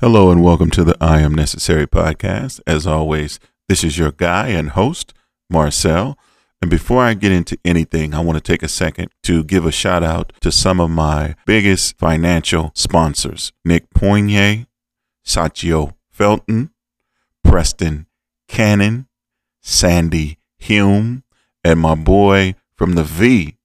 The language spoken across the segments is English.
Hello and welcome to the I Am Necessary podcast. As always, this is your guy and host, Marcel. And before I get into anything, I want to take a second to give a shout out to some of my biggest financial sponsors Nick Poinier, Satchio Felton, Preston Cannon, Sandy Hume, and my boy from the V,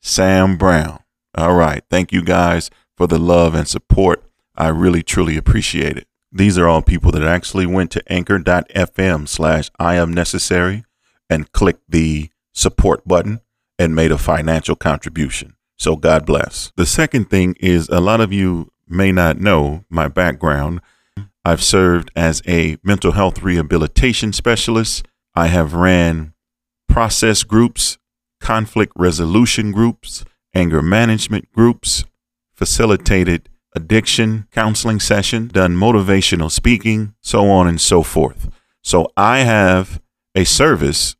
Sam Brown. All right. Thank you guys for the love and support. I really, truly appreciate it. These are all people that actually went to anchor.fm slash I am necessary and clicked the support button and made a financial contribution. So God bless. The second thing is a lot of you may not know my background. I've served as a mental health rehabilitation specialist. I have ran process groups, conflict resolution groups, anger management groups, facilitated addiction counseling session, done motivational speaking, so on and so forth. So I have a service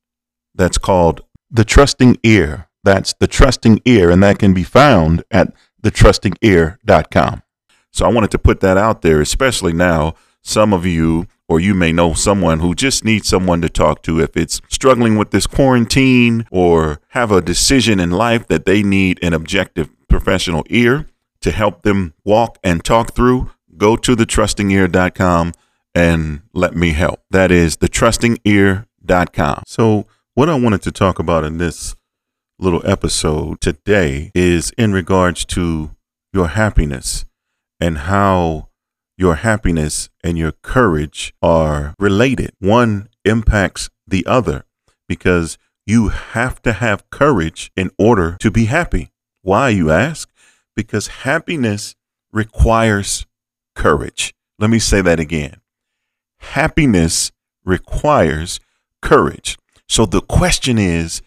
that's called the Trusting Ear. That's the Trusting Ear, and that can be found at thetrustingear.com. So I wanted to put that out there, especially now. Some of you, or you may know someone who just needs someone to talk to if it's struggling with this quarantine or have a decision in life that they need an objective professional ear to help them walk and talk through, go to thetrustingear.com and let me help. That is thetrustingear.com. So, what I wanted to talk about in this little episode today is in regards to your happiness and how your happiness and your courage are related. One impacts the other because you have to have courage in order to be happy. Why, you ask? Because happiness requires courage. Let me say that again. Happiness requires courage. So the question is,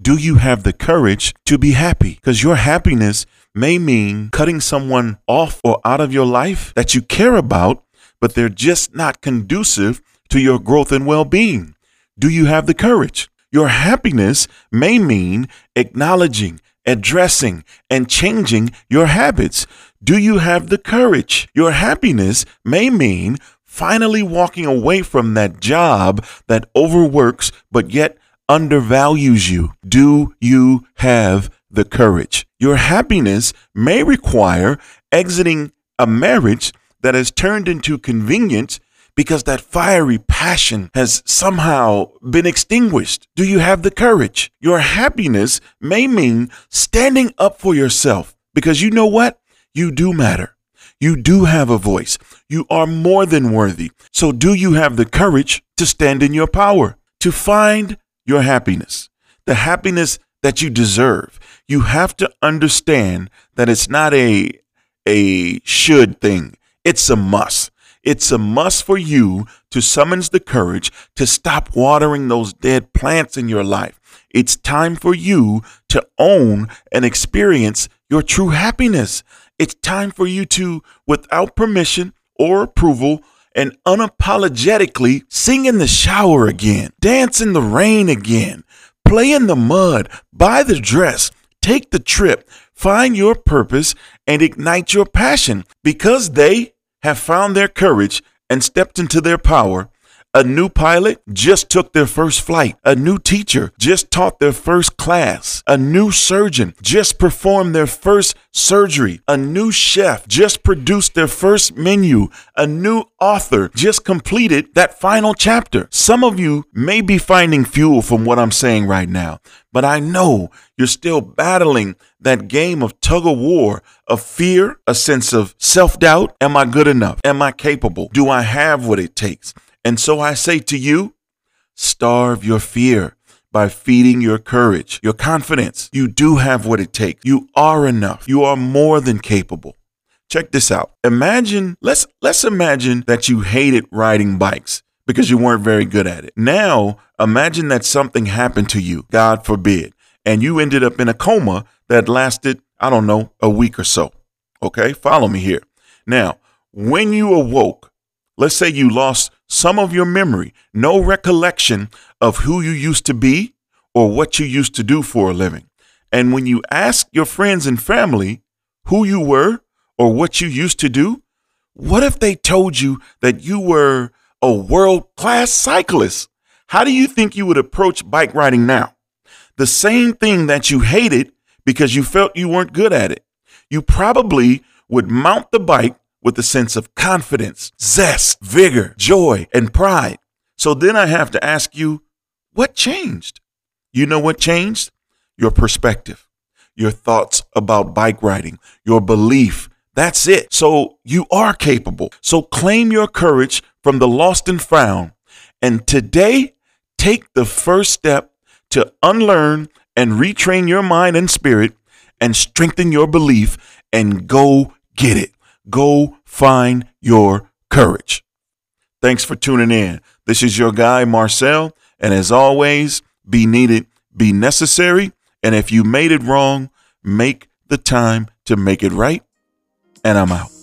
do you have the courage to be happy? Because your happiness may mean cutting someone off or out of your life that you care about, but they're just not conducive to your growth and well being. Do you have the courage? Your happiness may mean acknowledging addressing and changing your habits? Do you have the courage? Your happiness may mean finally walking away from that job that overworks but yet undervalues you. Do you have the courage? Your happiness may require exiting a marriage that has turned into convenience because that fiery passion has somehow been extinguished? Do you have the courage? Your happiness may mean standing up for yourself because you know what? You do matter. You do have a voice. You are more than worthy. So, do you have the courage to stand in your power, to find your happiness, the happiness that you deserve? You have to understand that it's not a, a should thing, it's a must. It's a must for you to summons the courage to stop watering those dead plants in your life. It's time for you to own and experience your true happiness. It's time for you to, without permission or approval, and unapologetically sing in the shower again, dance in the rain again, play in the mud, buy the dress, take the trip, find your purpose, and ignite your passion because they have found their courage and stepped into their power. A new pilot just took their first flight. A new teacher just taught their first class. A new surgeon just performed their first surgery. A new chef just produced their first menu. A new author just completed that final chapter. Some of you may be finding fuel from what I'm saying right now, but I know you're still battling that game of tug of war of fear, a sense of self doubt. Am I good enough? Am I capable? Do I have what it takes? And so I say to you, starve your fear by feeding your courage, your confidence. You do have what it takes. You are enough. You are more than capable. Check this out. Imagine, let's let's imagine that you hated riding bikes because you weren't very good at it. Now, imagine that something happened to you, God forbid, and you ended up in a coma that lasted, I don't know, a week or so. Okay? Follow me here. Now, when you awoke, let's say you lost some of your memory, no recollection of who you used to be or what you used to do for a living. And when you ask your friends and family who you were or what you used to do, What if they told you that you were a world class cyclist? How do you think you would approach bike riding now? The same thing that you hated because you felt you weren't good at it. You probably would mount the bike with a sense of confidence, zest, vigor, joy, and pride. So then I have to ask you, what changed? You know what changed? Your perspective, your thoughts about bike riding, your belief. That's it. So you are capable. So claim your courage from the lost and found. And today, take the first step to unlearn and retrain your mind and spirit and strengthen your belief and go get it. Go find your courage. Thanks for tuning in. This is your guy, Marcel. And as always, be needed, be necessary. And if you made it wrong, make the time to make it right. And I'm out.